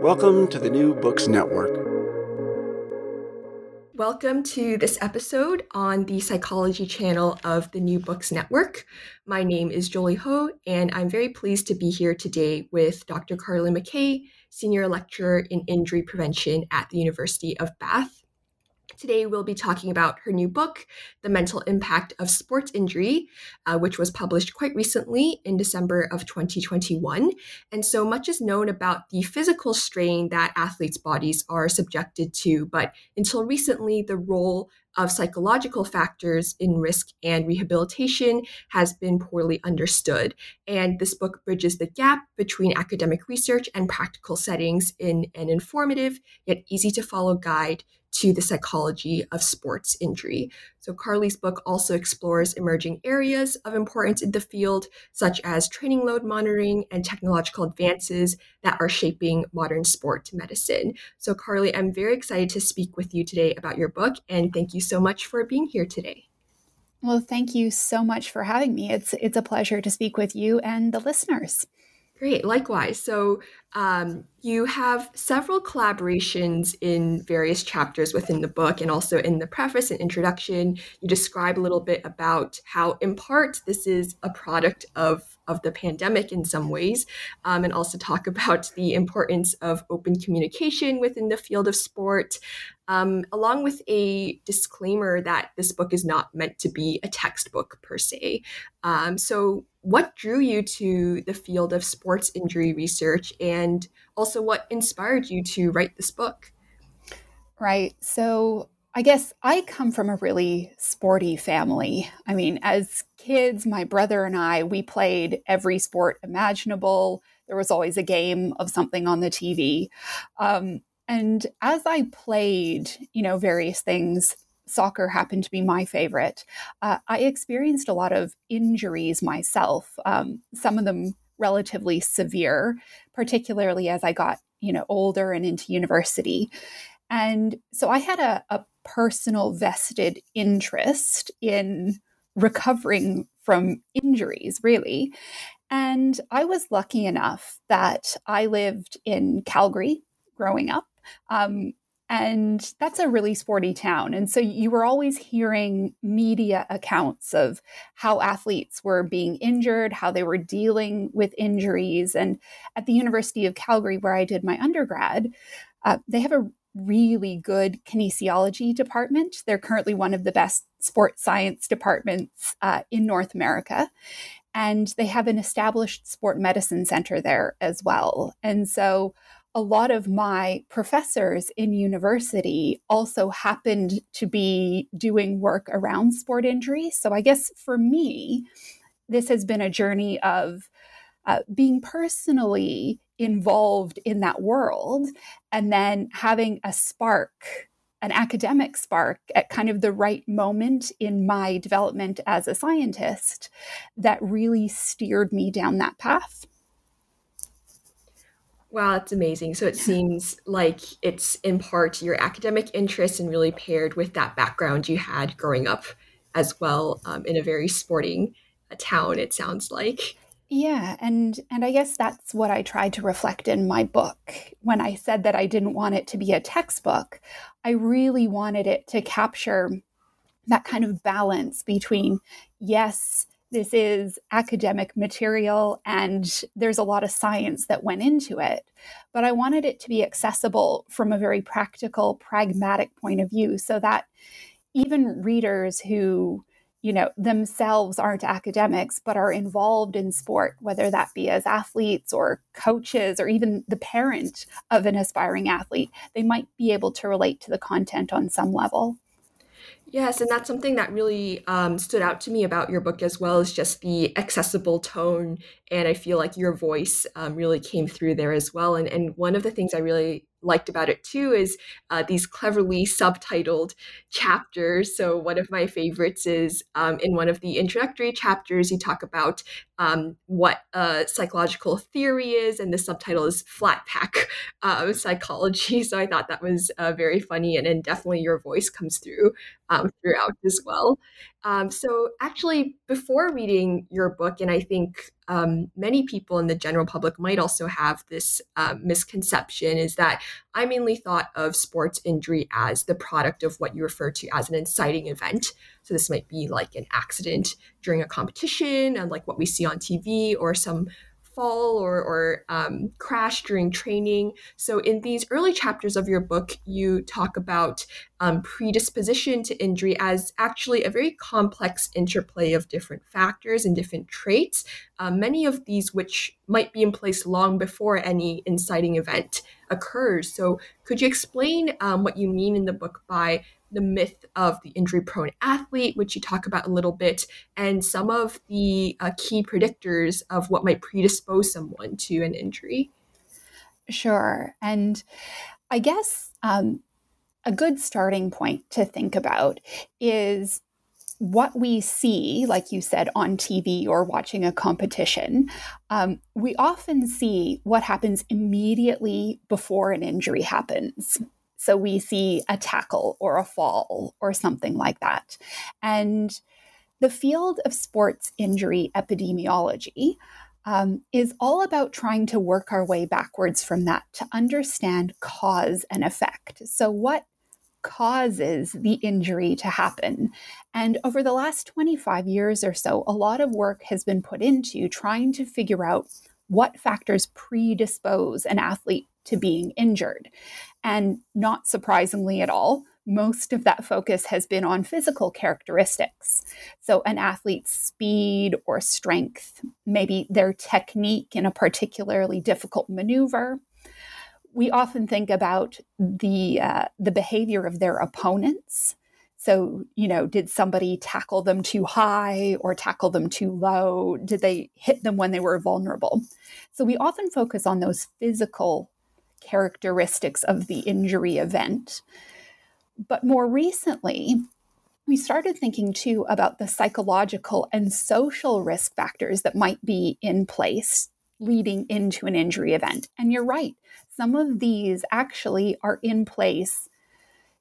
Welcome to the New Books Network. Welcome to this episode on the psychology channel of the New Books Network. My name is Jolie Ho, and I'm very pleased to be here today with Dr. Carly McKay, Senior Lecturer in Injury Prevention at the University of Bath. Today, we'll be talking about her new book, The Mental Impact of Sports Injury, uh, which was published quite recently in December of 2021. And so much is known about the physical strain that athletes' bodies are subjected to, but until recently, the role of psychological factors in risk and rehabilitation has been poorly understood. And this book bridges the gap between academic research and practical settings in an informative yet easy to follow guide to the psychology of sports injury. So, Carly's book also explores emerging areas of importance in the field, such as training load monitoring and technological advances that are shaping modern sport medicine. So, Carly, I'm very excited to speak with you today about your book, and thank you so much for being here today. Well, thank you so much for having me. It's it's a pleasure to speak with you and the listeners. Great, likewise. So, um, you have several collaborations in various chapters within the book and also in the preface and introduction. You describe a little bit about how, in part, this is a product of, of the pandemic in some ways, um, and also talk about the importance of open communication within the field of sport, um, along with a disclaimer that this book is not meant to be a textbook per se. Um, so, what drew you to the field of sports injury research and also what inspired you to write this book? Right. So I guess I come from a really sporty family. I mean, as kids, my brother and I, we played every sport imaginable. There was always a game of something on the TV. Um, and as I played, you know, various things, soccer happened to be my favorite. Uh, I experienced a lot of injuries myself, um, some of them relatively severe, particularly as I got, you know, older and into university. And so I had a, a personal vested interest in recovering from injuries, really. And I was lucky enough that I lived in Calgary growing up. Um, and that's a really sporty town. And so you were always hearing media accounts of how athletes were being injured, how they were dealing with injuries. And at the University of Calgary, where I did my undergrad, uh, they have a really good kinesiology department. They're currently one of the best sports science departments uh, in North America. And they have an established sport medicine center there as well. And so a lot of my professors in university also happened to be doing work around sport injury. So I guess for me, this has been a journey of uh, being personally involved in that world and then having a spark an academic spark at kind of the right moment in my development as a scientist that really steered me down that path. Wow, that's amazing. So it seems like it's in part your academic interest and really paired with that background you had growing up as well um, in a very sporting uh, town, it sounds like. Yeah, and and I guess that's what I tried to reflect in my book. When I said that I didn't want it to be a textbook, I really wanted it to capture that kind of balance between yes, this is academic material and there's a lot of science that went into it. But I wanted it to be accessible from a very practical, pragmatic point of view so that even readers who you know themselves aren't academics but are involved in sport whether that be as athletes or coaches or even the parent of an aspiring athlete they might be able to relate to the content on some level Yes, and that's something that really um, stood out to me about your book as well as just the accessible tone. And I feel like your voice um, really came through there as well. And, and one of the things I really liked about it too is uh, these cleverly subtitled chapters. So, one of my favorites is um, in one of the introductory chapters, you talk about um, what psychological theory is, and the subtitle is Flat Pack uh, Psychology. So, I thought that was uh, very funny, and, and definitely your voice comes through um, throughout as well. Um, so, actually, before reading your book, and I think um, many people in the general public might also have this uh, misconception, is that I mainly thought of sports injury as the product of what you refer to as an inciting event. So, this might be like an accident during a competition, and like what we see on TV, or some fall or, or um, crash during training. So, in these early chapters of your book, you talk about um, predisposition to injury as actually a very complex interplay of different factors and different traits, uh, many of these which might be in place long before any inciting event occurs. So, could you explain um, what you mean in the book by the myth of the injury prone athlete, which you talk about a little bit, and some of the uh, key predictors of what might predispose someone to an injury. Sure. And I guess um, a good starting point to think about is what we see, like you said, on TV or watching a competition, um, we often see what happens immediately before an injury happens. So we see a tackle or a fall or something like that. And the field of sports injury epidemiology um, is all about trying to work our way backwards from that to understand cause and effect. So, what causes the injury to happen? And over the last 25 years or so, a lot of work has been put into trying to figure out what factors predispose an athlete to being injured. And not surprisingly at all, most of that focus has been on physical characteristics. So, an athlete's speed or strength, maybe their technique in a particularly difficult maneuver. We often think about the, uh, the behavior of their opponents. So, you know, did somebody tackle them too high or tackle them too low? Did they hit them when they were vulnerable? So, we often focus on those physical characteristics of the injury event. But more recently, we started thinking too about the psychological and social risk factors that might be in place leading into an injury event. And you're right, some of these actually are in place,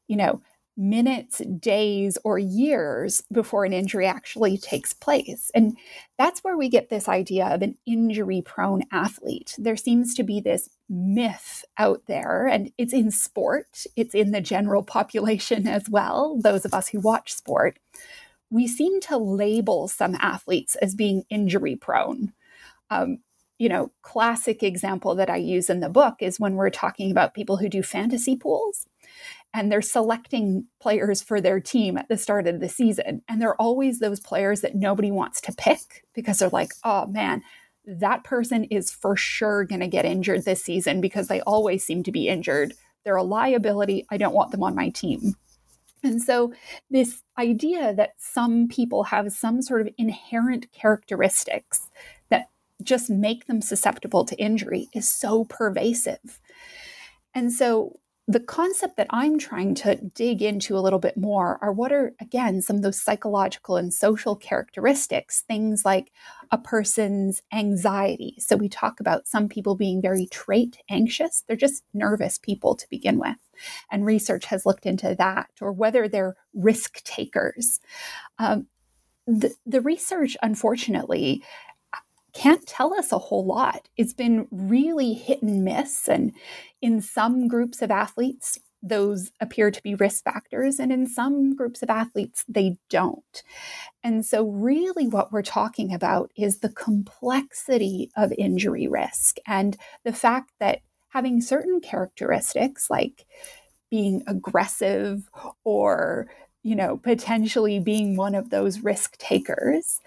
you know, minutes, days, or years before an injury actually takes place. And that's where we get this idea of an injury prone athlete. There seems to be this myth out there, and it's in sport, it's in the general population as well, those of us who watch sport. We seem to label some athletes as being injury prone. Um, you know, classic example that I use in the book is when we're talking about people who do fantasy pools and they're selecting players for their team at the start of the season. And they're always those players that nobody wants to pick because they're like, oh man, that person is for sure going to get injured this season because they always seem to be injured. They're a liability. I don't want them on my team. And so, this idea that some people have some sort of inherent characteristics that just make them susceptible to injury is so pervasive. And so, the concept that I'm trying to dig into a little bit more are what are, again, some of those psychological and social characteristics, things like a person's anxiety. So we talk about some people being very trait anxious, they're just nervous people to begin with. And research has looked into that, or whether they're risk takers. Um, the, the research, unfortunately, can't tell us a whole lot. It's been really hit and miss. And in some groups of athletes, those appear to be risk factors, and in some groups of athletes, they don't. And so, really, what we're talking about is the complexity of injury risk and the fact that having certain characteristics like being aggressive or you know potentially being one of those risk takers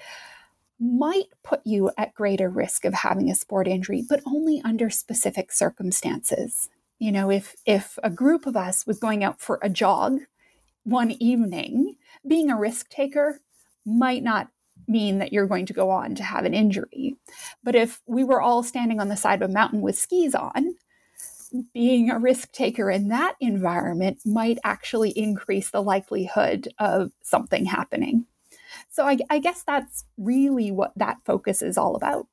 might put you at greater risk of having a sport injury, but only under specific circumstances. You know, if if a group of us was going out for a jog one evening, being a risk taker might not mean that you're going to go on to have an injury. But if we were all standing on the side of a mountain with skis on, being a risk taker in that environment might actually increase the likelihood of something happening. So I, I guess that's really what that focus is all about.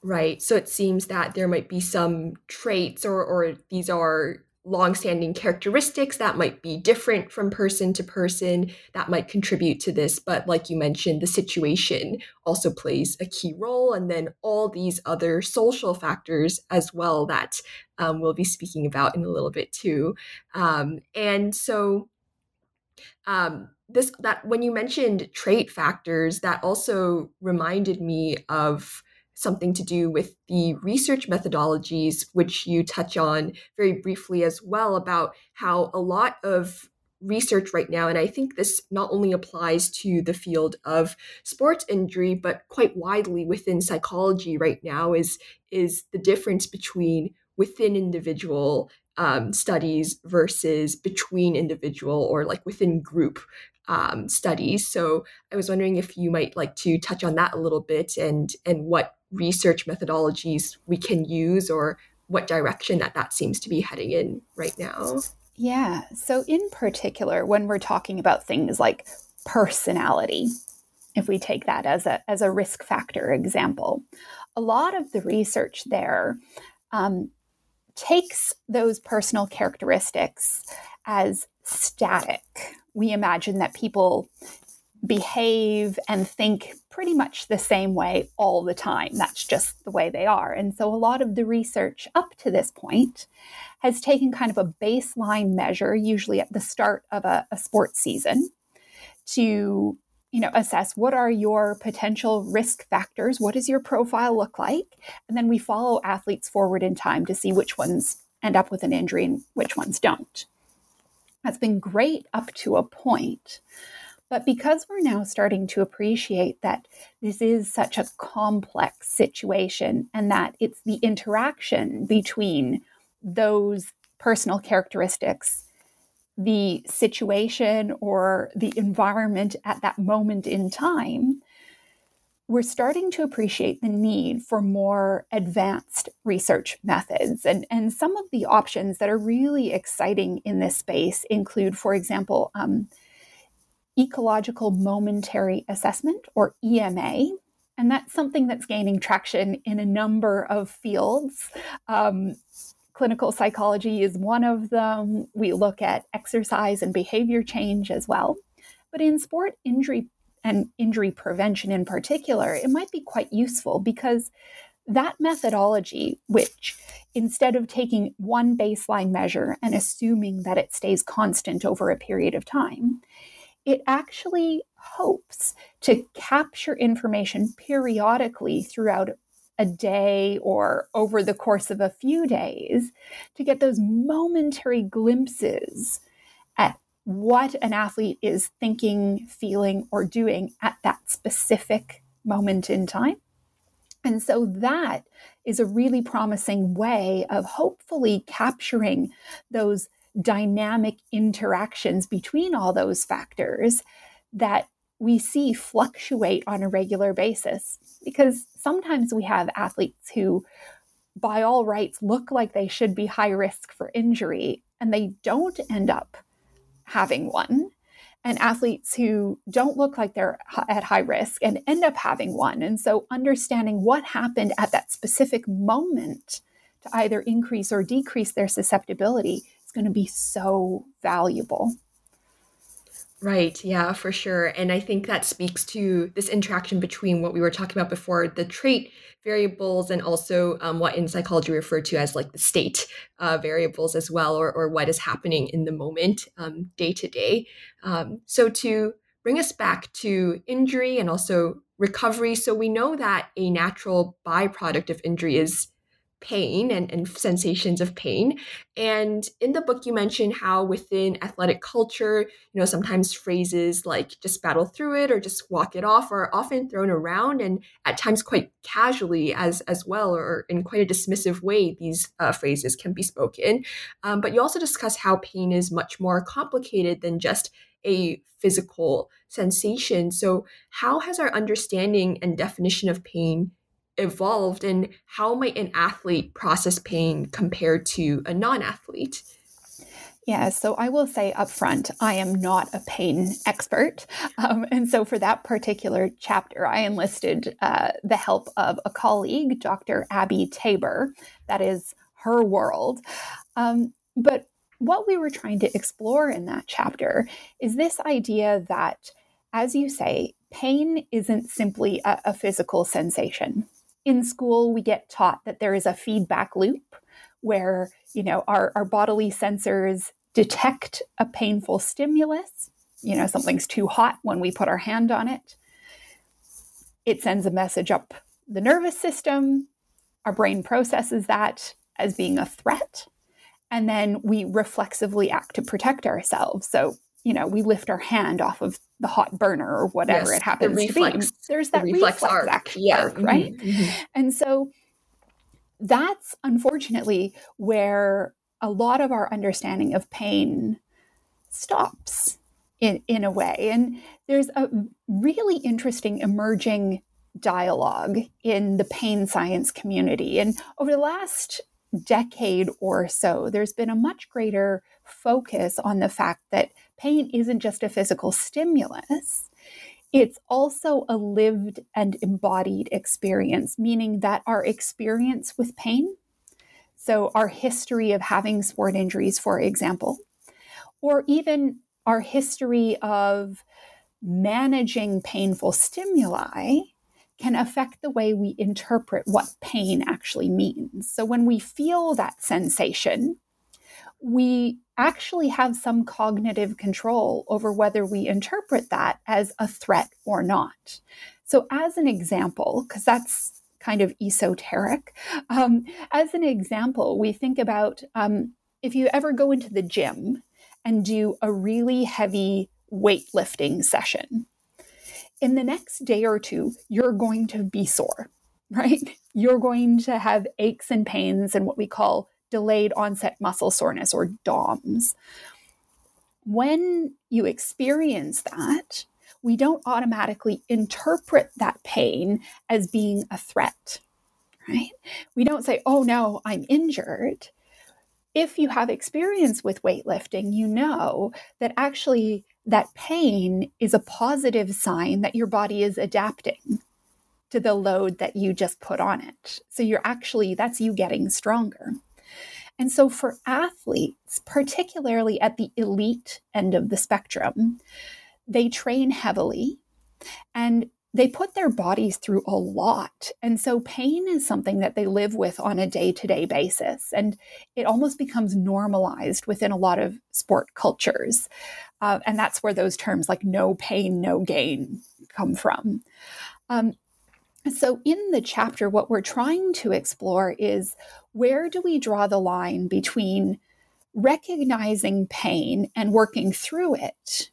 Right. So it seems that there might be some traits or, or these are long-standing characteristics that might be different from person to person that might contribute to this but like you mentioned the situation also plays a key role and then all these other social factors as well that um, we'll be speaking about in a little bit too um, and so um, this that when you mentioned trait factors, that also reminded me of something to do with the research methodologies, which you touch on very briefly as well, about how a lot of research right now, and I think this not only applies to the field of sports injury, but quite widely within psychology right now, is is the difference between within individual um, studies versus between individual or like within group um, studies. So I was wondering if you might like to touch on that a little bit and and what research methodologies we can use or what direction that that seems to be heading in right now. Yeah. So in particular, when we're talking about things like personality, if we take that as a as a risk factor example, a lot of the research there um, takes those personal characteristics as static. We imagine that people behave and think pretty much the same way all the time. That's just the way they are. And so a lot of the research up to this point has taken kind of a baseline measure, usually at the start of a, a sports season, to you know assess what are your potential risk factors what does your profile look like? And then we follow athletes forward in time to see which ones end up with an injury and which ones don't. That's been great up to a point. But because we're now starting to appreciate that this is such a complex situation and that it's the interaction between those personal characteristics the situation or the environment at that moment in time, we're starting to appreciate the need for more advanced research methods. And, and some of the options that are really exciting in this space include, for example, um, ecological momentary assessment or EMA. And that's something that's gaining traction in a number of fields. Um, clinical psychology is one of them. We look at exercise and behavior change as well. But in sport injury and injury prevention in particular, it might be quite useful because that methodology, which instead of taking one baseline measure and assuming that it stays constant over a period of time, it actually hopes to capture information periodically throughout a day or over the course of a few days to get those momentary glimpses at what an athlete is thinking, feeling, or doing at that specific moment in time. And so that is a really promising way of hopefully capturing those dynamic interactions between all those factors that we see fluctuate on a regular basis because sometimes we have athletes who by all rights look like they should be high risk for injury and they don't end up having one and athletes who don't look like they're at high risk and end up having one. And so, understanding what happened at that specific moment to either increase or decrease their susceptibility is going to be so valuable. Right, yeah, for sure. And I think that speaks to this interaction between what we were talking about before the trait variables and also um, what in psychology refer to as like the state uh, variables as well, or, or what is happening in the moment, um, day to day. Um, so, to bring us back to injury and also recovery, so we know that a natural byproduct of injury is pain and, and sensations of pain. And in the book, you mention how within athletic culture, you know, sometimes phrases like just battle through it or just walk it off are often thrown around and at times quite casually as, as well, or in quite a dismissive way, these uh, phrases can be spoken. Um, but you also discuss how pain is much more complicated than just a physical sensation. So, how has our understanding and definition of pain evolved and how might an athlete process pain compared to a non-athlete yeah, so I will say up front, I am not a pain expert. Um, and so for that particular chapter, I enlisted uh, the help of a colleague, Dr. Abby Tabor. That is her world. Um, but what we were trying to explore in that chapter is this idea that, as you say, pain isn't simply a, a physical sensation in school we get taught that there is a feedback loop where you know our, our bodily sensors detect a painful stimulus you know something's too hot when we put our hand on it. It sends a message up the nervous system. Our brain processes that as being a threat and then we reflexively act to protect ourselves. So you know, we lift our hand off of the hot burner or whatever yes, it happens the reflex, to be. There's that the reflex, reflex arc, action, yeah. arc, right? Mm-hmm, mm-hmm. And so that's unfortunately where a lot of our understanding of pain stops in, in a way. And there's a really interesting emerging dialogue in the pain science community. And over the last decade or so, there's been a much greater focus on the fact that pain isn't just a physical stimulus, it's also a lived and embodied experience, meaning that our experience with pain, so our history of having sport injuries, for example, or even our history of managing painful stimuli can affect the way we interpret what pain actually means. So when we feel that sensation, we actually have some cognitive control over whether we interpret that as a threat or not. So, as an example, because that's kind of esoteric, um, as an example, we think about um, if you ever go into the gym and do a really heavy weightlifting session, in the next day or two, you're going to be sore, right? You're going to have aches and pains and what we call delayed onset muscle soreness or DOMS. When you experience that, we don't automatically interpret that pain as being a threat, right? We don't say, oh no, I'm injured. If you have experience with weightlifting, you know that actually that pain is a positive sign that your body is adapting to the load that you just put on it. So you're actually, that's you getting stronger. And so, for athletes, particularly at the elite end of the spectrum, they train heavily and they put their bodies through a lot. And so, pain is something that they live with on a day to day basis. And it almost becomes normalized within a lot of sport cultures. Uh, and that's where those terms like no pain, no gain come from. Um, so, in the chapter, what we're trying to explore is where do we draw the line between recognizing pain and working through it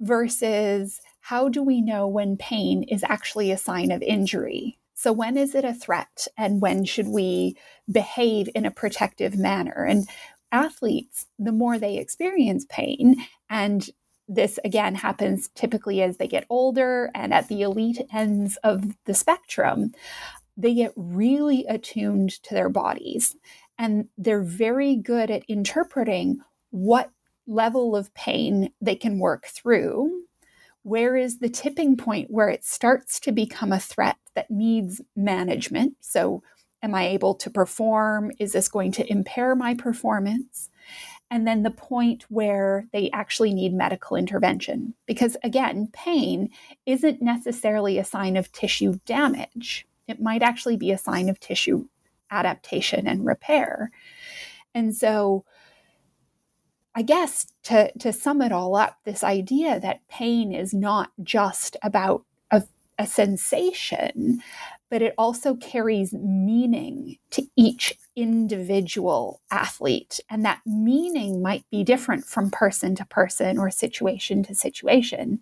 versus how do we know when pain is actually a sign of injury? So, when is it a threat and when should we behave in a protective manner? And athletes, the more they experience pain and this again happens typically as they get older and at the elite ends of the spectrum. They get really attuned to their bodies and they're very good at interpreting what level of pain they can work through. Where is the tipping point where it starts to become a threat that needs management? So, am I able to perform? Is this going to impair my performance? And then the point where they actually need medical intervention. Because again, pain isn't necessarily a sign of tissue damage it might actually be a sign of tissue adaptation and repair. And so, I guess to, to sum it all up, this idea that pain is not just about a, a sensation, but it also carries meaning to each individual athlete. And that meaning might be different from person to person or situation to situation.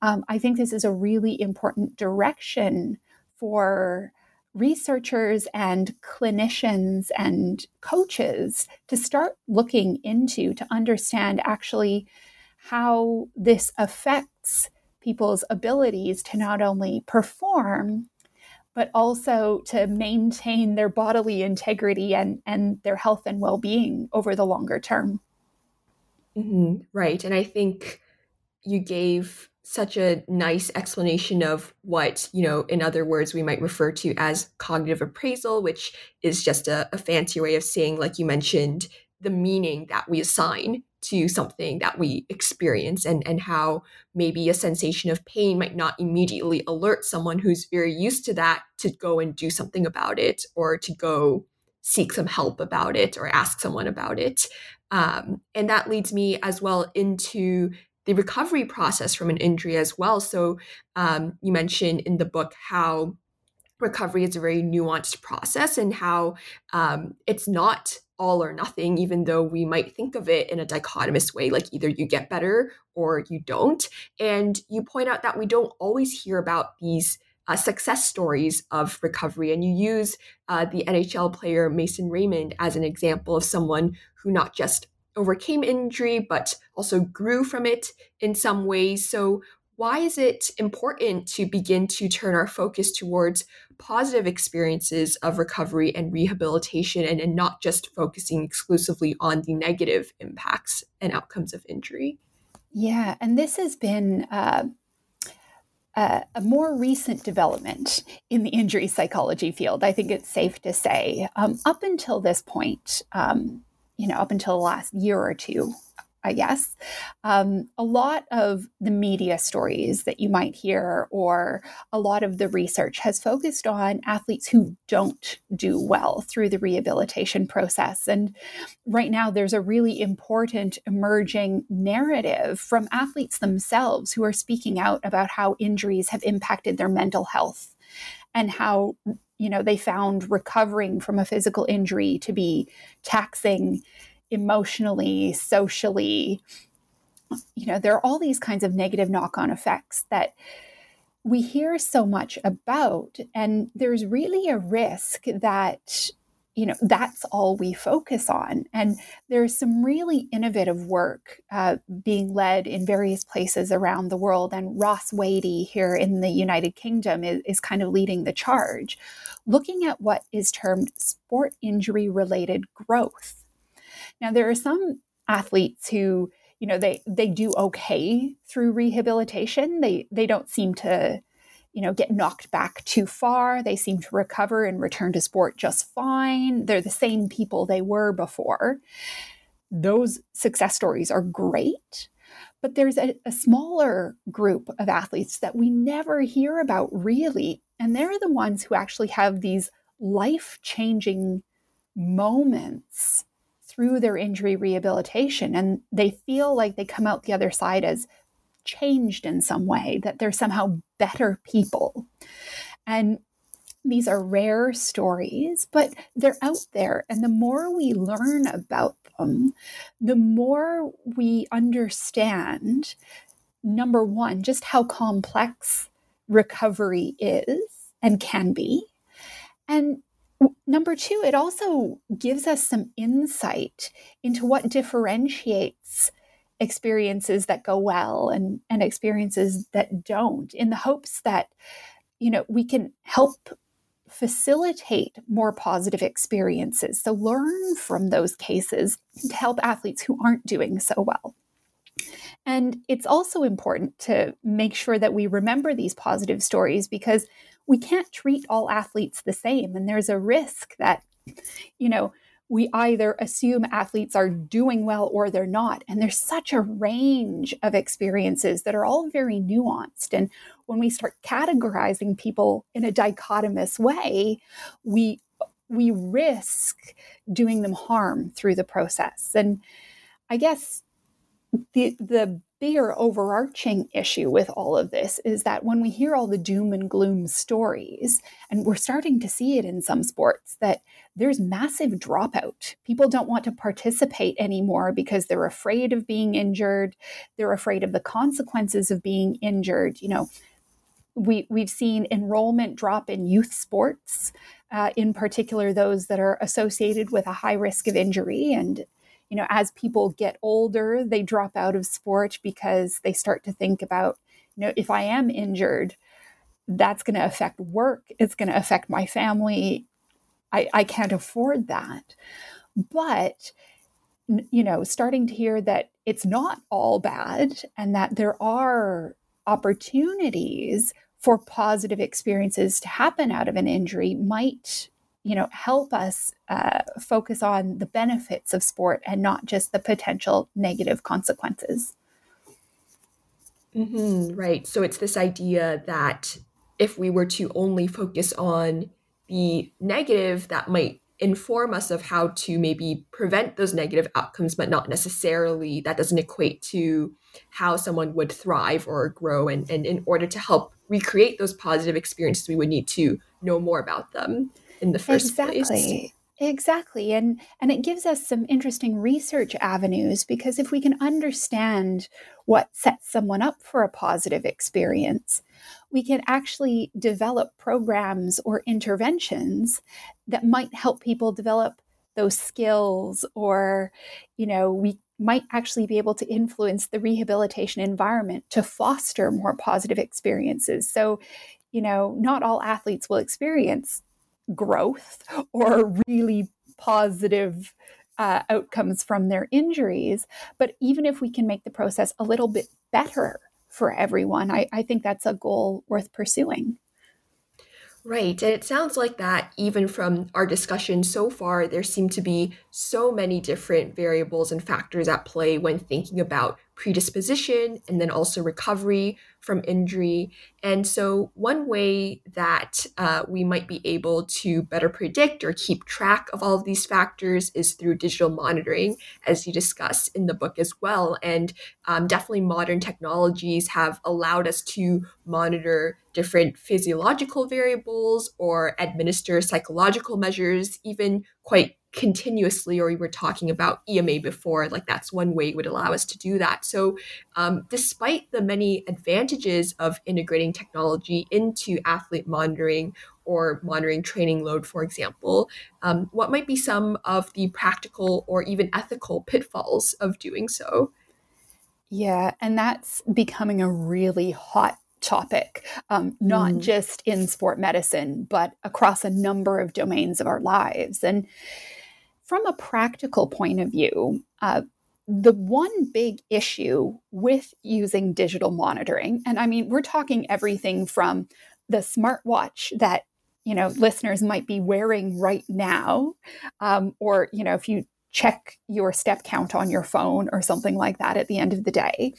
Um, I think this is a really important direction for researchers and clinicians and coaches to start looking into to understand actually how this affects people's abilities to not only perform but also to maintain their bodily integrity and, and their health and well-being over the longer term mm-hmm. right and i think you gave such a nice explanation of what, you know, in other words, we might refer to as cognitive appraisal, which is just a, a fancy way of saying, like you mentioned, the meaning that we assign to something that we experience and, and how maybe a sensation of pain might not immediately alert someone who's very used to that to go and do something about it or to go seek some help about it or ask someone about it. Um, and that leads me as well into the recovery process from an injury as well. So um, you mentioned in the book how recovery is a very nuanced process and how um, it's not all or nothing, even though we might think of it in a dichotomous way, like either you get better or you don't. And you point out that we don't always hear about these uh, success stories of recovery. And you use uh, the NHL player Mason Raymond as an example of someone who not just overcame injury, but also grew from it in some ways. So, why is it important to begin to turn our focus towards positive experiences of recovery and rehabilitation and, and not just focusing exclusively on the negative impacts and outcomes of injury? Yeah, and this has been. Uh, uh, a more recent development in the injury psychology field, I think it's safe to say. Um, up until this point, um, you know, up until the last year or two, I guess, um, a lot of the media stories that you might hear or a lot of the research has focused on athletes who don't do well through the rehabilitation process. And right now, there's a really important emerging narrative from athletes themselves who are speaking out about how injuries have impacted their mental health and how you know they found recovering from a physical injury to be taxing emotionally socially. You know there are all these kinds of negative knock-on effects that we hear so much about and there's really a risk that you know that's all we focus on and there's some really innovative work uh, being led in various places around the world and ross wadey here in the united kingdom is, is kind of leading the charge looking at what is termed sport injury related growth. Now there are some athletes who you know they they do okay through rehabilitation. They they don't seem to you know, get knocked back too far. They seem to recover and return to sport just fine. They're the same people they were before. Those success stories are great. But there's a, a smaller group of athletes that we never hear about really. And they're the ones who actually have these life changing moments through their injury rehabilitation. And they feel like they come out the other side as changed in some way, that they're somehow better people. And these are rare stories, but they're out there. And the more we learn about them, the more we understand, number one, just how complex recovery is and can be. And number two, it also gives us some insight into what differentiates experiences that go well and, and experiences that don't in the hopes that you know we can help facilitate more positive experiences. So learn from those cases to help athletes who aren't doing so well. And it's also important to make sure that we remember these positive stories because we can't treat all athletes the same. And there's a risk that, you know, we either assume athletes are doing well or they're not. And there's such a range of experiences that are all very nuanced. And when we start categorizing people in a dichotomous way, we we risk doing them harm through the process. And I guess the the bigger overarching issue with all of this is that when we hear all the doom and gloom stories, and we're starting to see it in some sports, that there's massive dropout. People don't want to participate anymore because they're afraid of being injured. They're afraid of the consequences of being injured. You know, we, we've seen enrollment drop in youth sports, uh, in particular those that are associated with a high risk of injury. And you know, as people get older, they drop out of sport because they start to think about, you know, if I am injured, that's going to affect work, it's going to affect my family. I, I can't afford that. But, you know, starting to hear that it's not all bad and that there are opportunities for positive experiences to happen out of an injury might you know help us uh, focus on the benefits of sport and not just the potential negative consequences. Mm-hmm, right. So it's this idea that if we were to only focus on the negative that might inform us of how to maybe prevent those negative outcomes but not necessarily that doesn't equate to how someone would thrive or grow. And, and in order to help recreate those positive experiences we would need to know more about them in the first exactly. place. Exactly. And and it gives us some interesting research avenues because if we can understand what sets someone up for a positive experience, we can actually develop programs or interventions that might help people develop those skills or you know, we might actually be able to influence the rehabilitation environment to foster more positive experiences. So, you know, not all athletes will experience growth or really positive uh, outcomes from their injuries. But even if we can make the process a little bit better for everyone, I, I think that's a goal worth pursuing. Right. And it sounds like that even from our discussion so far, there seem to be so many different variables and factors at play when thinking about predisposition and then also recovery from injury. And so, one way that uh, we might be able to better predict or keep track of all of these factors is through digital monitoring, as you discuss in the book as well. And um, definitely, modern technologies have allowed us to monitor different physiological variables or administer psychological measures, even quite continuously or we were talking about ema before like that's one way it would allow us to do that so um, despite the many advantages of integrating technology into athlete monitoring or monitoring training load for example um, what might be some of the practical or even ethical pitfalls of doing so yeah and that's becoming a really hot topic, um, not mm. just in sport medicine, but across a number of domains of our lives. And from a practical point of view, uh, the one big issue with using digital monitoring, and I mean, we're talking everything from the smartwatch that you know listeners might be wearing right now, um, or you know, if you check your step count on your phone or something like that at the end of the day,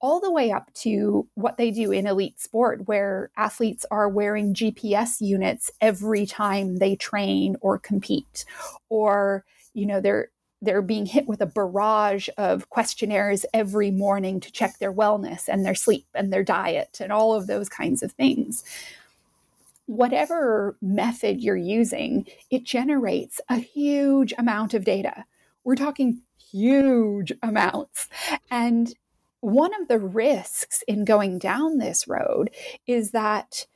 all the way up to what they do in elite sport, where athletes are wearing GPS units every time they train or compete, or you know they're they're being hit with a barrage of questionnaires every morning to check their wellness and their sleep and their diet and all of those kinds of things. Whatever method you're using, it generates a huge amount of data. We're talking huge amounts. And one of the risks in going down this road is that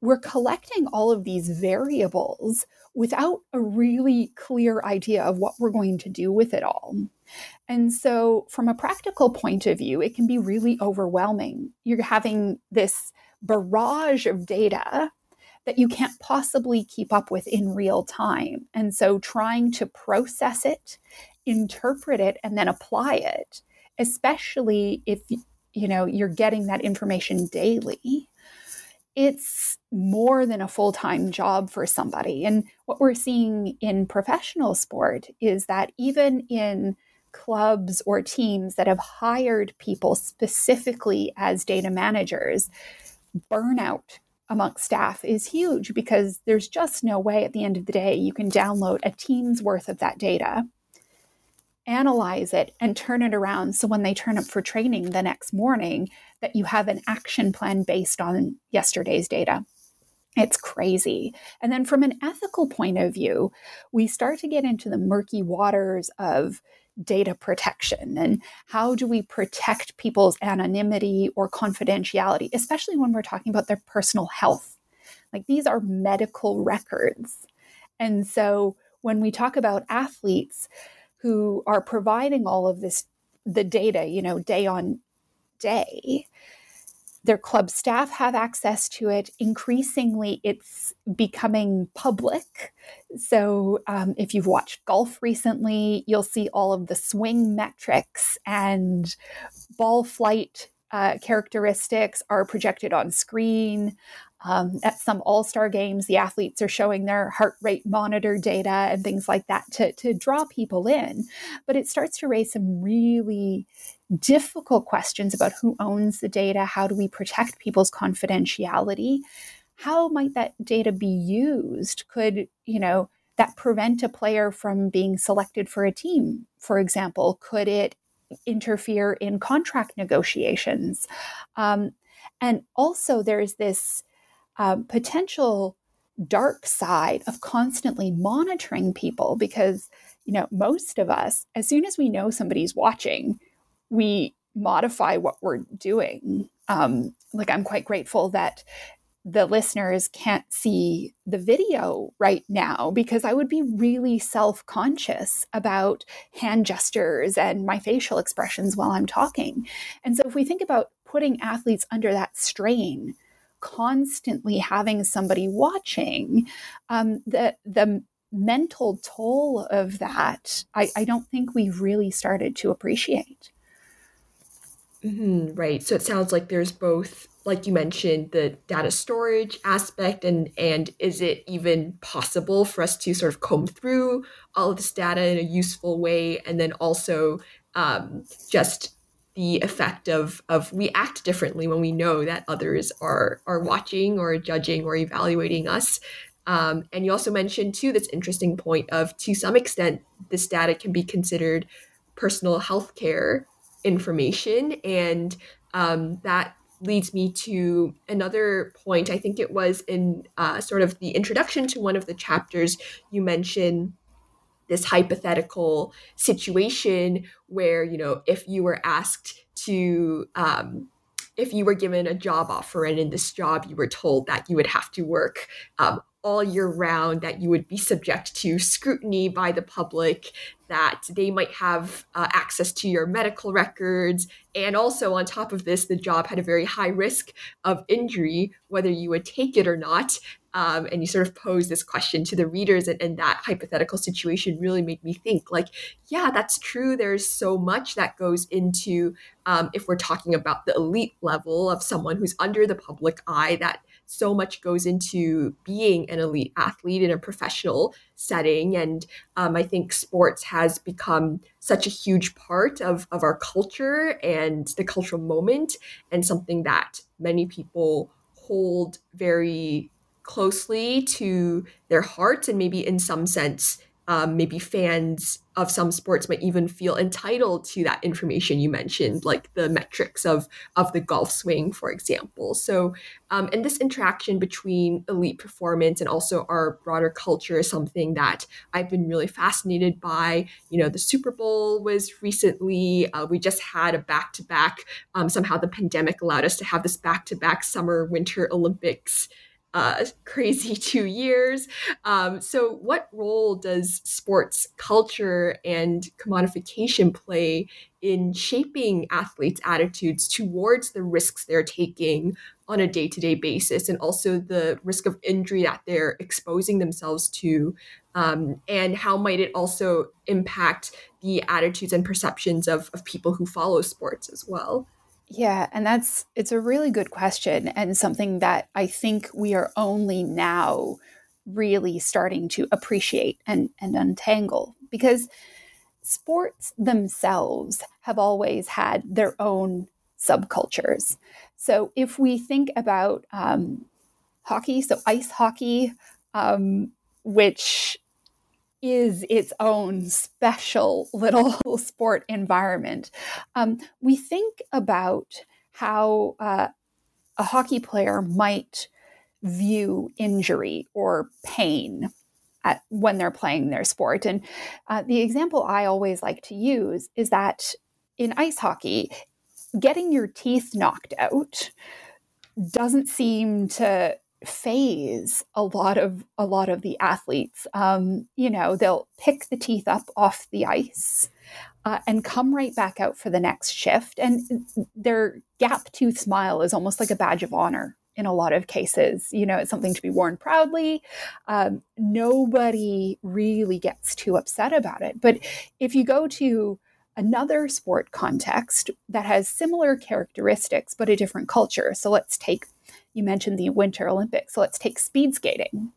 we're collecting all of these variables without a really clear idea of what we're going to do with it all. And so, from a practical point of view, it can be really overwhelming. You're having this barrage of data that you can't possibly keep up with in real time. And so trying to process it, interpret it, and then apply it, especially if you know you're getting that information daily, it's more than a full-time job for somebody. And what we're seeing in professional sport is that even in clubs or teams that have hired people specifically as data managers, burnout amongst staff is huge because there's just no way at the end of the day you can download a team's worth of that data, analyze it, and turn it around so when they turn up for training the next morning, that you have an action plan based on yesterday's data. It's crazy. And then, from an ethical point of view, we start to get into the murky waters of data protection and how do we protect people's anonymity or confidentiality, especially when we're talking about their personal health. Like these are medical records. And so when we talk about athletes who are providing all of this, the data, you know, day on day, their club staff have access to it. Increasingly, it's becoming public. So, um, if you've watched golf recently, you'll see all of the swing metrics and ball flight uh, characteristics are projected on screen. Um, at some all star games, the athletes are showing their heart rate monitor data and things like that to, to draw people in. But it starts to raise some really difficult questions about who owns the data, how do we protect people's confidentiality, how might that data be used? Could, you know, that prevent a player from being selected for a team, for example? Could it interfere in contract negotiations? Um, and also, there's this um, potential dark side of constantly monitoring people because you know most of us as soon as we know somebody's watching we modify what we're doing um, like i'm quite grateful that the listeners can't see the video right now because I would be really self conscious about hand gestures and my facial expressions while I'm talking. And so, if we think about putting athletes under that strain, constantly having somebody watching, um, the the mental toll of that, I, I don't think we've really started to appreciate. Mm-hmm, right. So it sounds like there's both, like you mentioned, the data storage aspect, and and is it even possible for us to sort of comb through all of this data in a useful way, and then also um, just the effect of of we act differently when we know that others are are watching or judging or evaluating us. Um, and you also mentioned too this interesting point of to some extent this data can be considered personal health care information, and um, that leads me to another point. I think it was in uh, sort of the introduction to one of the chapters you mentioned this hypothetical situation where you know if you were asked to um, if you were given a job offer and in this job you were told that you would have to work um, all year round that you would be subject to scrutiny by the public that they might have uh, access to your medical records. And also on top of this the job had a very high risk of injury whether you would take it or not. Um, and you sort of pose this question to the readers and, and that hypothetical situation really made me think like yeah that's true. There's so much that goes into um, if we're talking about the elite level of someone who's under the public eye that so much goes into being an elite athlete and a professional setting. And um, i think sports has become such a huge part of, of our culture and the cultural moment and something that many people hold very closely to their hearts and maybe in some sense um, maybe fans of some sports might even feel entitled to that information you mentioned, like the metrics of of the golf swing, for example. So, um, and this interaction between elite performance and also our broader culture is something that I've been really fascinated by. You know, the Super Bowl was recently. Uh, we just had a back to back. Somehow, the pandemic allowed us to have this back to back summer winter Olympics uh, crazy two years. Um, so, what role does sports culture and commodification play in shaping athletes' attitudes towards the risks they're taking on a day to day basis and also the risk of injury that they're exposing themselves to? Um, and how might it also impact the attitudes and perceptions of, of people who follow sports as well? Yeah, and that's it's a really good question and something that I think we are only now really starting to appreciate and, and untangle because sports themselves have always had their own subcultures. So if we think about um, hockey, so ice hockey, um, which is its own special little sport environment. Um, we think about how uh, a hockey player might view injury or pain at, when they're playing their sport. And uh, the example I always like to use is that in ice hockey, getting your teeth knocked out doesn't seem to faze a lot of a lot of the athletes. Um, you know, they'll pick the teeth up off the ice uh, and come right back out for the next shift, and their gap tooth smile is almost like a badge of honor in a lot of cases. You know, it's something to be worn proudly. Um, nobody really gets too upset about it. But if you go to another sport context that has similar characteristics but a different culture, so let's take you mentioned the Winter Olympics. So let's take speed skating.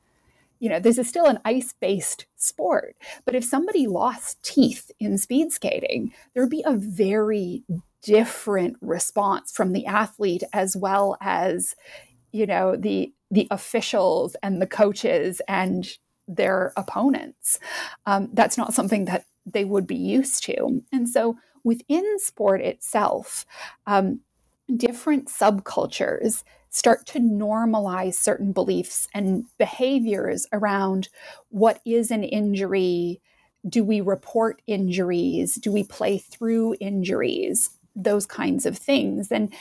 You know, this is still an ice based sport. But if somebody lost teeth in speed skating, there'd be a very different response from the athlete as well as, you know, the the officials and the coaches and their opponents. Um, that's not something that they would be used to. And so within sport itself, um, different subcultures start to normalize certain beliefs and behaviors around what is an injury. Do we report injuries? Do we play through injuries? Those kinds of things. And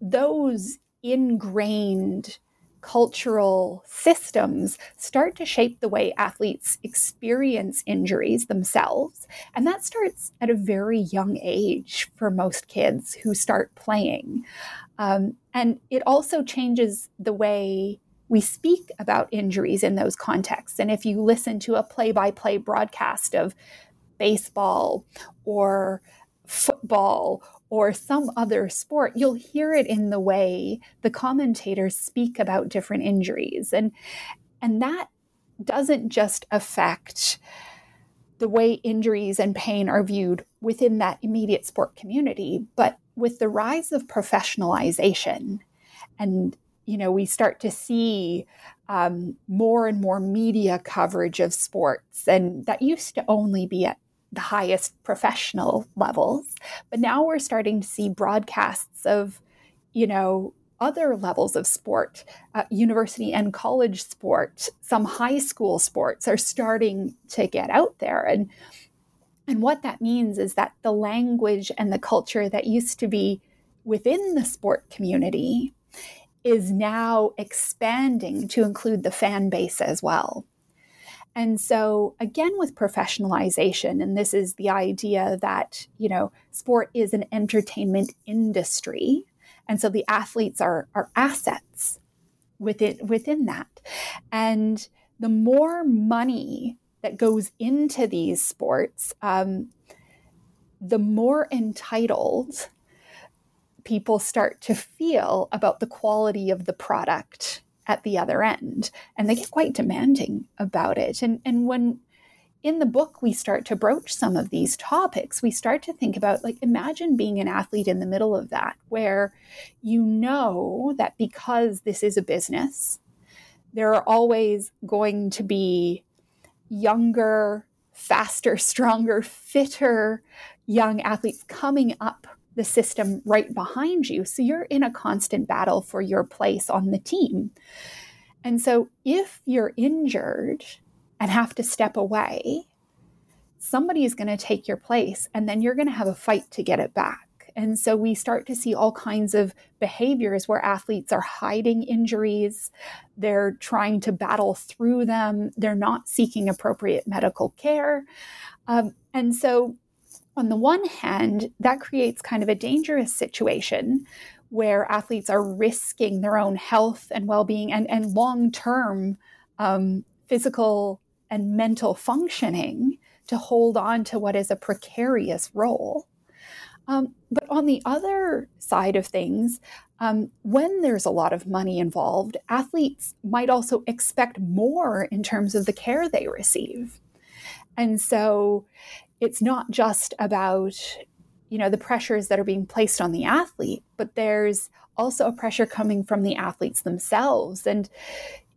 those ingrained cultural systems start to shape the way athletes experience injuries themselves. And that starts at a very young age for most kids who start playing. Um, and it also changes the way we speak about injuries in those contexts. And if you listen to a play by play broadcast of baseball or football or some other sport, you'll hear it in the way the commentators speak about different injuries. And, and that doesn't just affect the way injuries and pain are viewed within that immediate sport community, but with the rise of professionalization and you know we start to see um, more and more media coverage of sports and that used to only be at the highest professional levels. But now we're starting to see broadcasts of you know other levels of sport uh, university and college sport some high school sports are starting to get out there and and what that means is that the language and the culture that used to be within the sport community is now expanding to include the fan base as well. And so, again, with professionalization, and this is the idea that, you know, sport is an entertainment industry. And so the athletes are, are assets within, within that. And the more money that goes into these sports, um, the more entitled people start to feel about the quality of the product at the other end. And they get quite demanding about it. And, and when in the book we start to broach some of these topics, we start to think about like, imagine being an athlete in the middle of that, where you know that because this is a business, there are always going to be younger, faster, stronger, fitter young athletes coming up the system right behind you. So you're in a constant battle for your place on the team. And so if you're injured and have to step away, somebody is going to take your place and then you're going to have a fight to get it back. And so we start to see all kinds of behaviors where athletes are hiding injuries, they're trying to battle through them, they're not seeking appropriate medical care. Um, and so, on the one hand, that creates kind of a dangerous situation where athletes are risking their own health and well being and, and long term um, physical and mental functioning to hold on to what is a precarious role. Um, but on the other side of things, um, when there's a lot of money involved, athletes might also expect more in terms of the care they receive. And so it's not just about you know the pressures that are being placed on the athlete but there's also a pressure coming from the athletes themselves and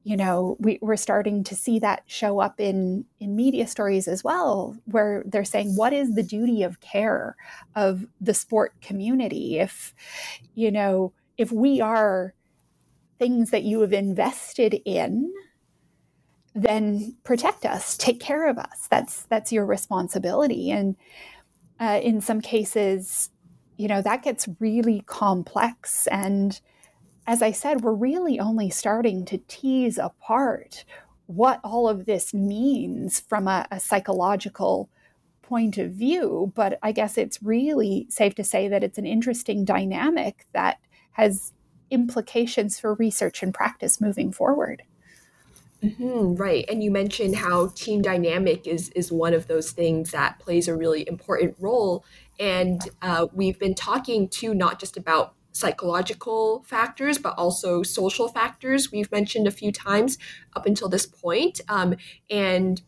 you know we, we're starting to see that show up in in media stories as well where they're saying what is the duty of care of the sport community? If you know if we are things that you have invested in then protect us take care of us. That's that's your responsibility. And uh, in some cases you know that gets really complex and as I said, we're really only starting to tease apart what all of this means from a, a, psychological point of view. But I guess it's really safe to say that it's an interesting dynamic that has implications for research and practice moving forward. Mm-hmm, right, and you mentioned how team dynamic is is one of those things that plays a really important role. And uh, we've been talking too, not just about psychological factors, but also social factors we've mentioned a few times up until this point. Um, and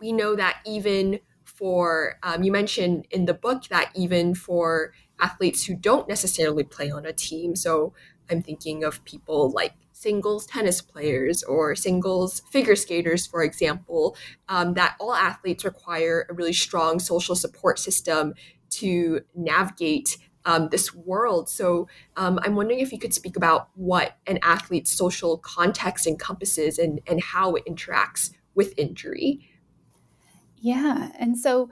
we know that even for, um, you mentioned in the book that even for athletes who don't necessarily play on a team, so I'm thinking of people like singles tennis players or singles figure skaters, for example, um, that all athletes require a really strong social support system to navigate um, this world. So um, I'm wondering if you could speak about what an athlete's social context encompasses and, and how it interacts with injury. Yeah. And so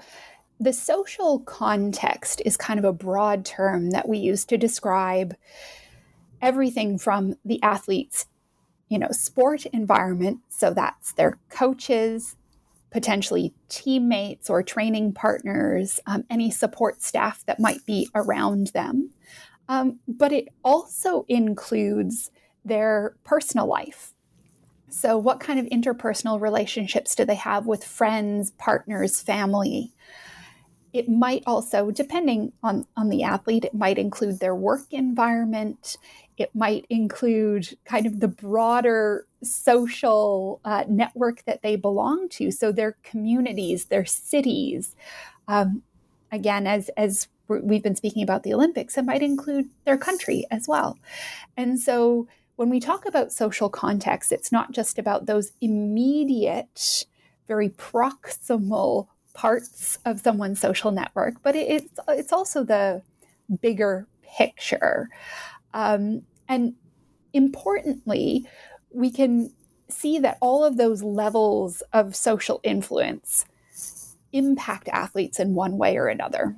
the social context is kind of a broad term that we use to describe everything from the athlete's you know sport environment so that's their coaches potentially teammates or training partners, um, any support staff that might be around them. Um, but it also includes their personal life. So, what kind of interpersonal relationships do they have with friends, partners, family? It might also, depending on, on the athlete, it might include their work environment. It might include kind of the broader social uh, network that they belong to. So their communities, their cities. Um, again, as as we've been speaking about the Olympics, it might include their country as well. And so when we talk about social context, it's not just about those immediate, very proximal parts of someone's social network, but it's it's also the bigger picture. Um, and importantly, we can see that all of those levels of social influence impact athletes in one way or another.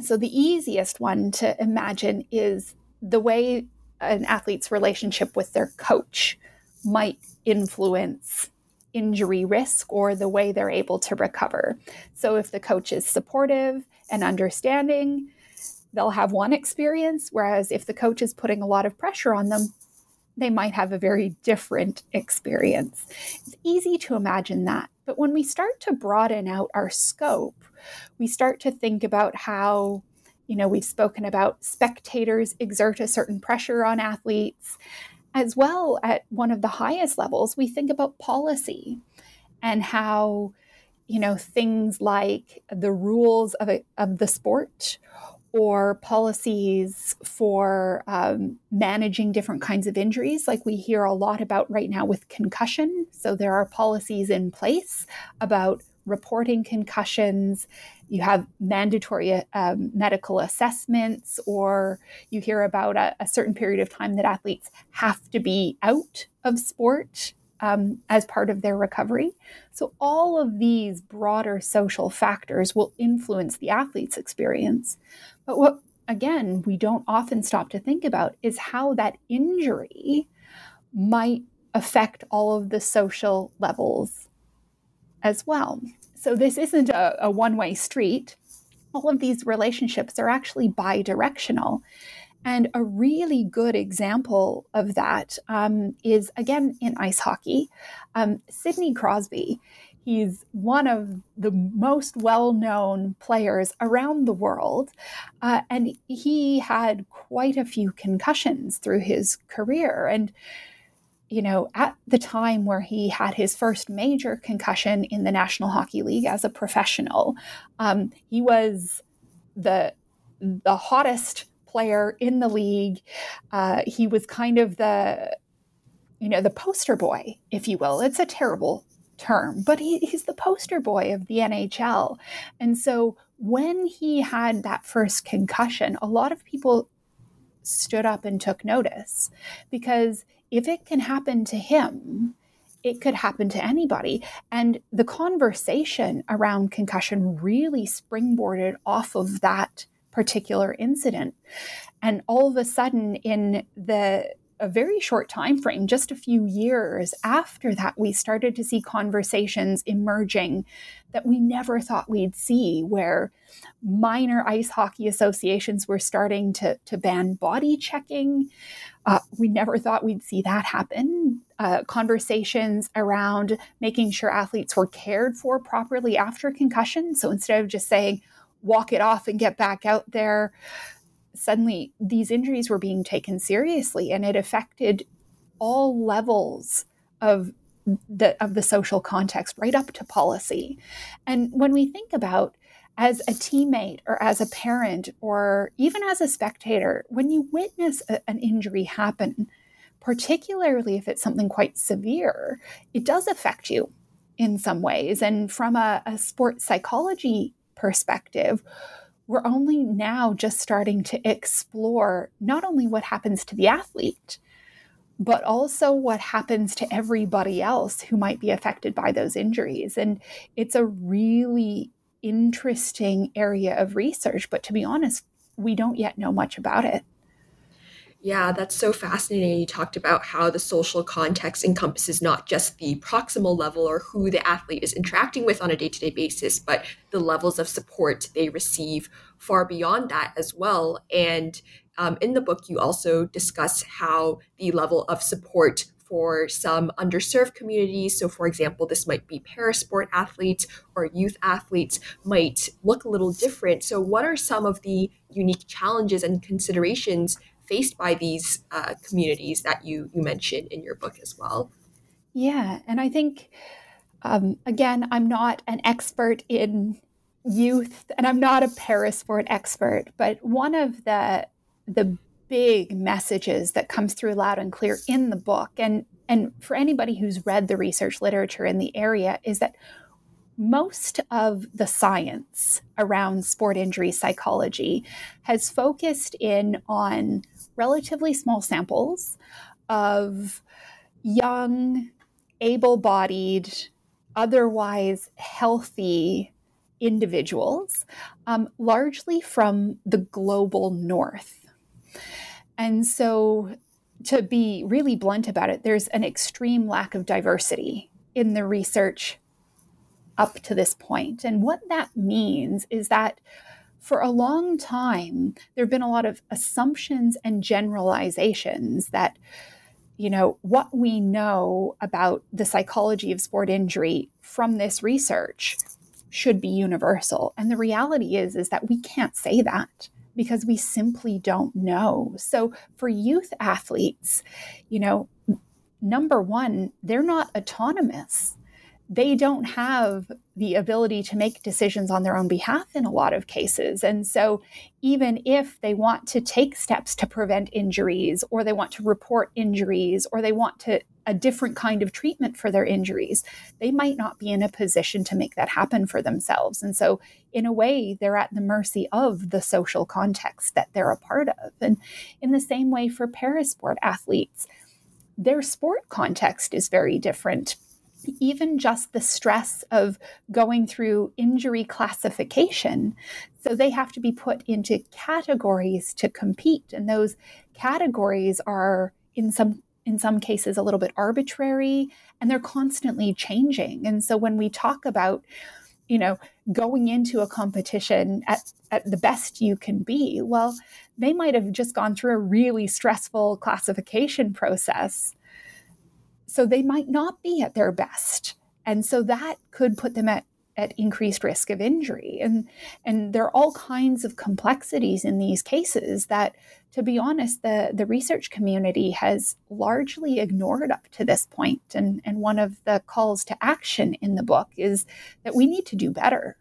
So, the easiest one to imagine is the way an athlete's relationship with their coach might influence injury risk or the way they're able to recover. So, if the coach is supportive and understanding, they'll have one experience, whereas if the coach is putting a lot of pressure on them, they might have a very different experience. It's easy to imagine that. But when we start to broaden out our scope, we start to think about how, you know, we've spoken about spectators exert a certain pressure on athletes. As well, at one of the highest levels, we think about policy and how, you know, things like the rules of, a, of the sport or policies for um, managing different kinds of injuries, like we hear a lot about right now with concussion. So there are policies in place about reporting concussions. You have mandatory um, medical assessments, or you hear about a, a, certain period of time that athletes have to be out of sport um, as part of their recovery. So, all of these broader social factors will influence the athlete's experience. But what again, we don't often stop to think about is how that injury might affect all of the social levels as well. So this isn't a, a one way street. All of these relationships are actually bi directional. And a really good example of that um, is again in ice hockey. Um, Sidney Crosby, he's one of the most well known players around the world. Uh, and he had quite a few concussions through his career. And you know, at the time where he had his first major concussion in the National Hockey League as a professional, um, he was the the hottest player in the league. Uh, he was kind of the, you know, the poster boy, if you will. It's a terrible term, but he, he's the poster boy of the NHL. And so when he had that first concussion, a lot of people stood up and took notice because if it can happen to him, it could happen to anybody. And the conversation around concussion really springboarded off of that particular incident. And all of a sudden, in the a very short time frame, just a few years after that, we started to see conversations emerging that we never thought we'd see, where minor ice hockey associations were starting to, to ban body checking. Uh, we never thought we'd see that happen. Uh, conversations around making sure athletes were cared for properly after concussion. So instead of just saying, walk it off and get back out there, suddenly these injuries were being taken seriously and it affected all levels of the of the social context right up to policy. And when we think about as a teammate or as a parent or even as a spectator, when you witness a, an injury happen, particularly if it's something quite severe, it does affect you in some ways. And from a, a sports psychology perspective, we're only now just starting to explore not only what happens to the athlete, but also what happens to everybody else who might be affected by those injuries. And it's a really interesting area of research, but to be honest, we don't yet know much about it. Yeah, that's so fascinating. You talked about how the social context encompasses not just the proximal level or who the athlete is interacting with on a day to day basis, but the levels of support they receive far beyond that as well. And um, in the book, you also discuss how the level of support for some underserved communities. So, for example, this might be parasport athletes or youth athletes, might look a little different. So, what are some of the unique challenges and considerations faced by these uh, communities that you you mentioned in your book as well. Yeah, and I think um, again, I'm not an expert in youth, and I'm not a parasport expert, but one of the the big messages that comes through loud and clear in the book, and and for anybody who's read the research literature in the area, is that most of the science around sport injury psychology has focused in on relatively small samples of young, able bodied, otherwise healthy individuals, um, largely from the global north. And so, to be really blunt about it, there's an extreme lack of diversity in the research up to this point. And what that means is that for a long time, there have been a lot of assumptions and generalizations that, you know, what we know about the psychology of sport injury from this research should be universal. And the reality is, is that we can't say that because we simply don't know. So for youth athletes, you know, number one, they're not autonomous they don't have the ability to make decisions on their own behalf in a lot of cases. And so, even if they want to take steps to prevent injuries, or they want to report injuries, or they want to a different kind of treatment for their injuries, they might not be in a position to make that happen for themselves. And so, in a way, they're at the mercy of the social context that they're a part of. And in the same way for parasport athletes, their sport context is very different even just the stress of going through injury classification. So they have to be put into categories to compete. And those categories are in some in some cases a little bit arbitrary and they're constantly changing. And so when we talk about, you know, going into a competition at, at the best you can be, well, they might have just gone through a really stressful classification process so they might not be at their best. And so that could put them at, at increased risk of injury. And, and there are all kinds of complexities in these cases that, to be honest, the, the research community has largely ignored up to this point. And, and one of the calls to action in the book is that we need to do better.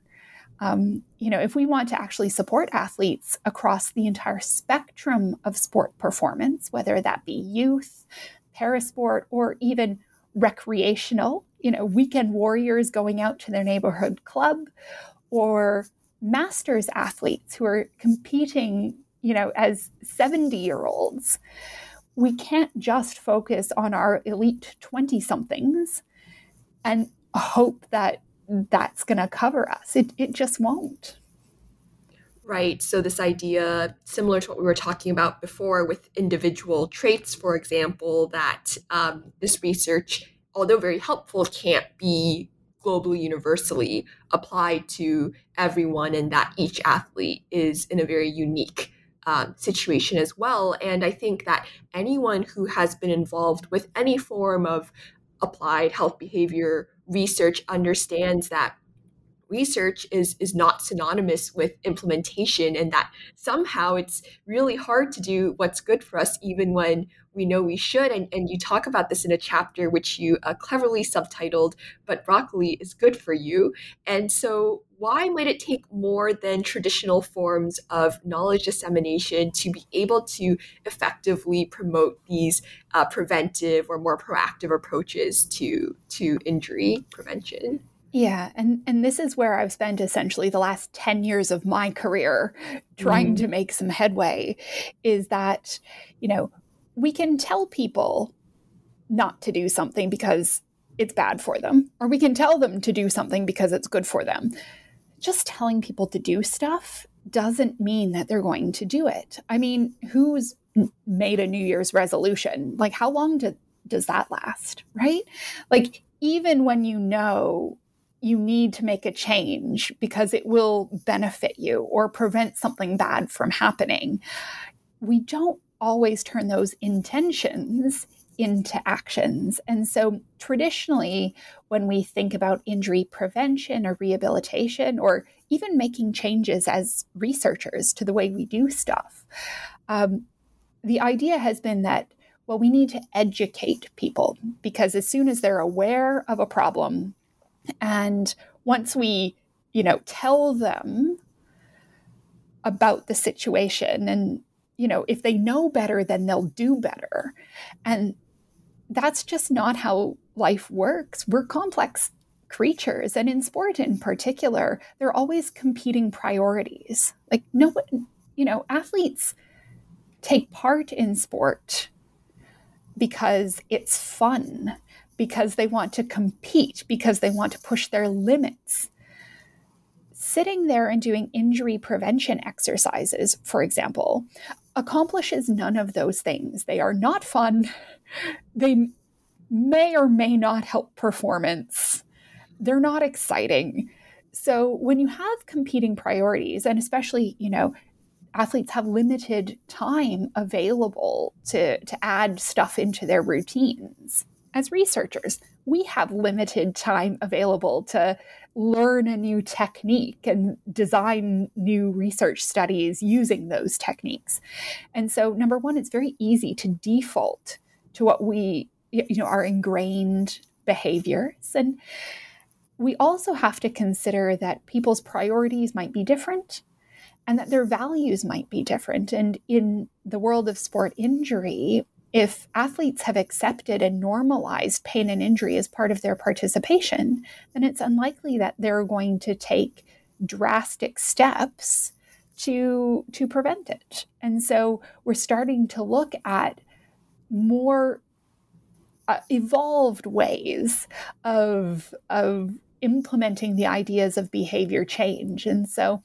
Um, you know, if we want to actually support athletes across the entire spectrum of sport performance, whether that be youth, parasport, or even recreational, you know, weekend warriors going out to their neighborhood club, or masters athletes who are competing, you know, as 70 year olds. We can't just focus on our elite 20 somethings and hope that that's going to cover us. It, it just won't. Right. So, this idea, similar to what we were talking about before with individual traits, for example, that um, this research, although very helpful, can't be globally universally applied to everyone, and that each athlete is in a very unique um, situation as well. And I think that anyone who has been involved with any form of applied health behavior research understands that research is is not synonymous with implementation and that somehow it's really hard to do what's good for us even when we know we should. And, and you talk about this in a chapter which you uh, cleverly subtitled but broccoli is good for you. And so why might it take more than traditional forms of knowledge dissemination to be able to effectively promote these uh, preventive or more proactive approaches to to injury prevention yeah, and and this is where I've spent essentially the last 10 years of my career trying mm. to make some headway is that, you know, we can tell people not to do something because it's bad for them, or we can tell them to do something because it's good for them. Just telling people to do stuff doesn't mean that they're going to do it. I mean, who's made a New Year's resolution? Like, how long do, does that last, right? Like, even when you know you need to make a change because it will benefit you or prevent something bad from happening. We don't always turn those intentions into actions. And so, traditionally, when we think about injury prevention or rehabilitation, or even making changes as researchers to the way we do stuff, um, the idea has been that, well, we need to educate people because as soon as they're aware of a problem, and once we, you know, tell them about the situation and, you know, if they know better, then they'll do better. And that's just not how life works. We're complex creatures. And in sport in particular, there are always competing priorities. Like, no one, you know, athletes take part in sport because it's fun because they want to compete, because they want to push their limits. Sitting there and doing injury prevention exercises, for example, accomplishes none of those things. They are not fun. They may or may not help performance. They're not exciting. So when you have competing priorities, and especially, you know, athletes have limited time available to, to add stuff into their routines as researchers, we have limited time available to learn a new technique and design new research studies using those techniques. And so, number one, it's very easy to default to what we, you know, our ingrained behaviors. And we also have to consider that people's priorities might be different and that their values might be different. And in the world of sport injury, if athletes have accepted and normalized pain and injury as part of their participation, then it's unlikely that they're going to take drastic steps to to prevent it. And so we're starting to look at more uh, evolved ways of of implementing the ideas of behavior change. And so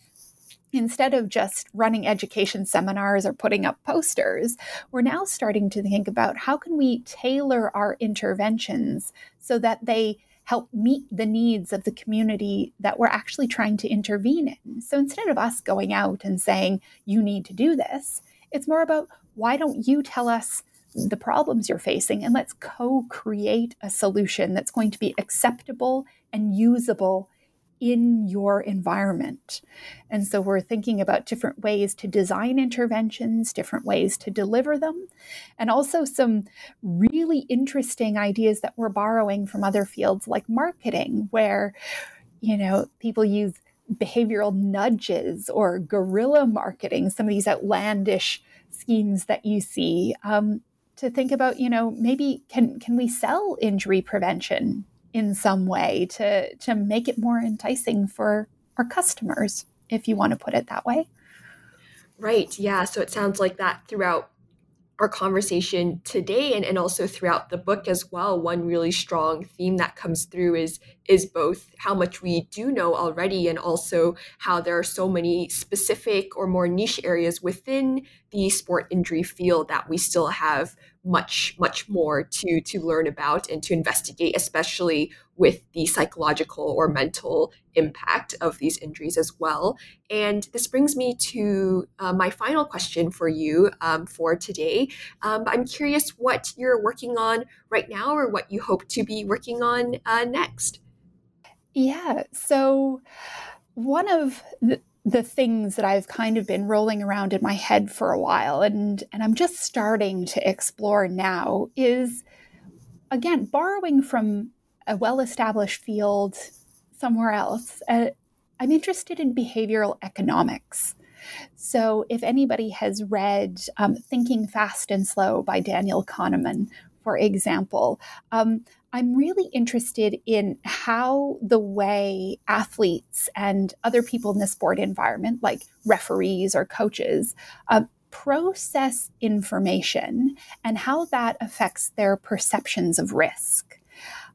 instead of just running education seminars or putting up posters, we're now starting to think about how can we tailor our interventions so that they help meet the needs of the community that we're actually trying to intervene in. So instead of us going out and saying, you need to do this, it's more about why don't you tell us the problems you're facing and let's co create a solution that's going to be acceptable and usable in your environment. And so we're thinking about different ways to design interventions, different ways to deliver them, and also some really interesting ideas that we're borrowing from other fields like marketing, where, you know, people use behavioral nudges or guerrilla marketing, some of these outlandish schemes that you see. Um, to think about, you know, maybe can can we sell injury prevention in some way to to make it more enticing for our customers if you want to put it that way. Right yeah so it sounds like that throughout our conversation today and, and also throughout the book as well one really strong theme that comes through is is both how much we do know already and also how there are so many specific or more niche areas within the sport injury field that we still have much much more to to learn about and to investigate especially with the psychological or mental impact of these injuries as well. And this brings me to uh, my final question for you um, for today. Um, i'm curious what you're working on right now or what you hope to be working on uh, next. Yeah so one of the, the things that I've kind of been rolling around in my head for a while and and I'm just starting to explore now is again borrowing from a well-established field somewhere else. Uh, I'm interested in behavioral economics. So, if anybody has read um, Thinking Fast and Slow by Daniel Kahneman, for example, um, I'm really interested in how the way athletes and other people in the sport environment, like referees or coaches, uh, process information and how that affects their perceptions of risk.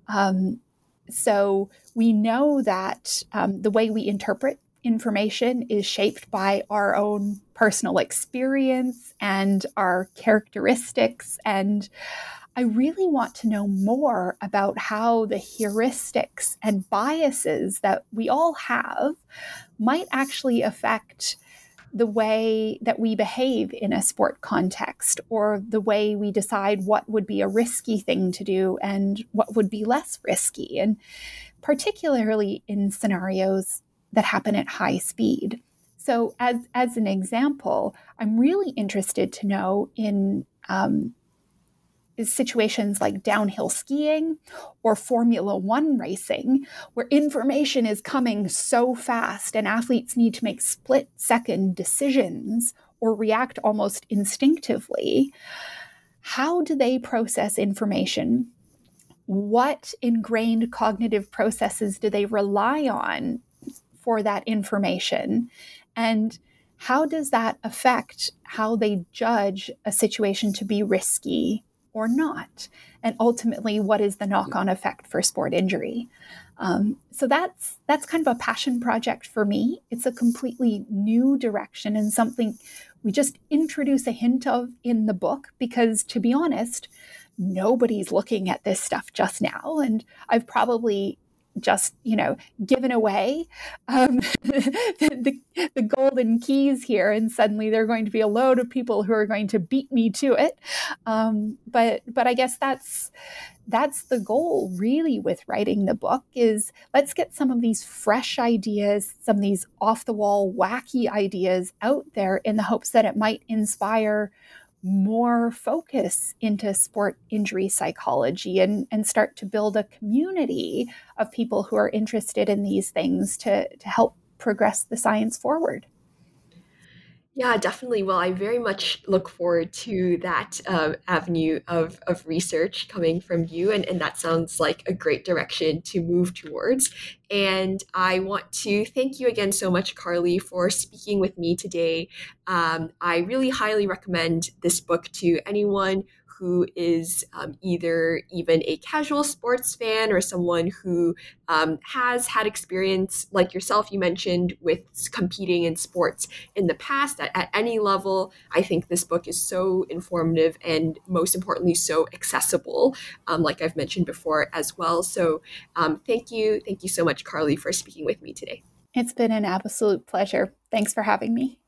Um, so we know that um, the way we interpret information is shaped by our own personal experience and our characteristics and I really want to know more about how the heuristics and biases that we all have might actually affect the way that we behave in a sport context or the way we decide what would be a risky thing to do and what would be less risky, and particularly in scenarios that happen at high speed. So, as, as an example, I'm really interested to know in um, situations like downhill skiing or Formula One racing, where information is coming so fast and athletes need to make split second decisions or react almost instinctively. How do they process information? What ingrained cognitive processes do they rely on for that information? And how does that affect how they judge a situation to be risky or not? And ultimately, what is the knock on effect for sport injury? Um, so that's that's kind of a passion project for me. It's a completely new direction and something we just introduce a hint of in the book because, to be honest, nobody's looking at this stuff just now, and I've probably just you know given away um, the, the, the, golden keys here and suddenly there are going to be a load of people who are going to beat me to it. Um, but but i guess that's that's the goal really with writing the book is let's get some of these fresh ideas some of these off the wall wacky ideas out there in the hopes that it might inspire more focus into sport injury psychology and, and start to build a community of people who are interested in these things to, to help progress the science forward. Yeah, definitely. Well, I very much look forward to that um, avenue of, of research coming from you. And, and that sounds like a great direction to move towards. And I want to thank you again so much, Carly, for speaking with me today. Um, I really highly recommend this book to anyone who is um, either even a casual sports fan or someone who um, has had experience, like yourself, you mentioned, with competing in sports in the past at, at any level. I think this book is so informative and, most importantly, so accessible, um, like I've mentioned before as well. So, um, thank you. Thank you so much, Carly, for speaking with me today. It's been an absolute pleasure. Thanks for having me.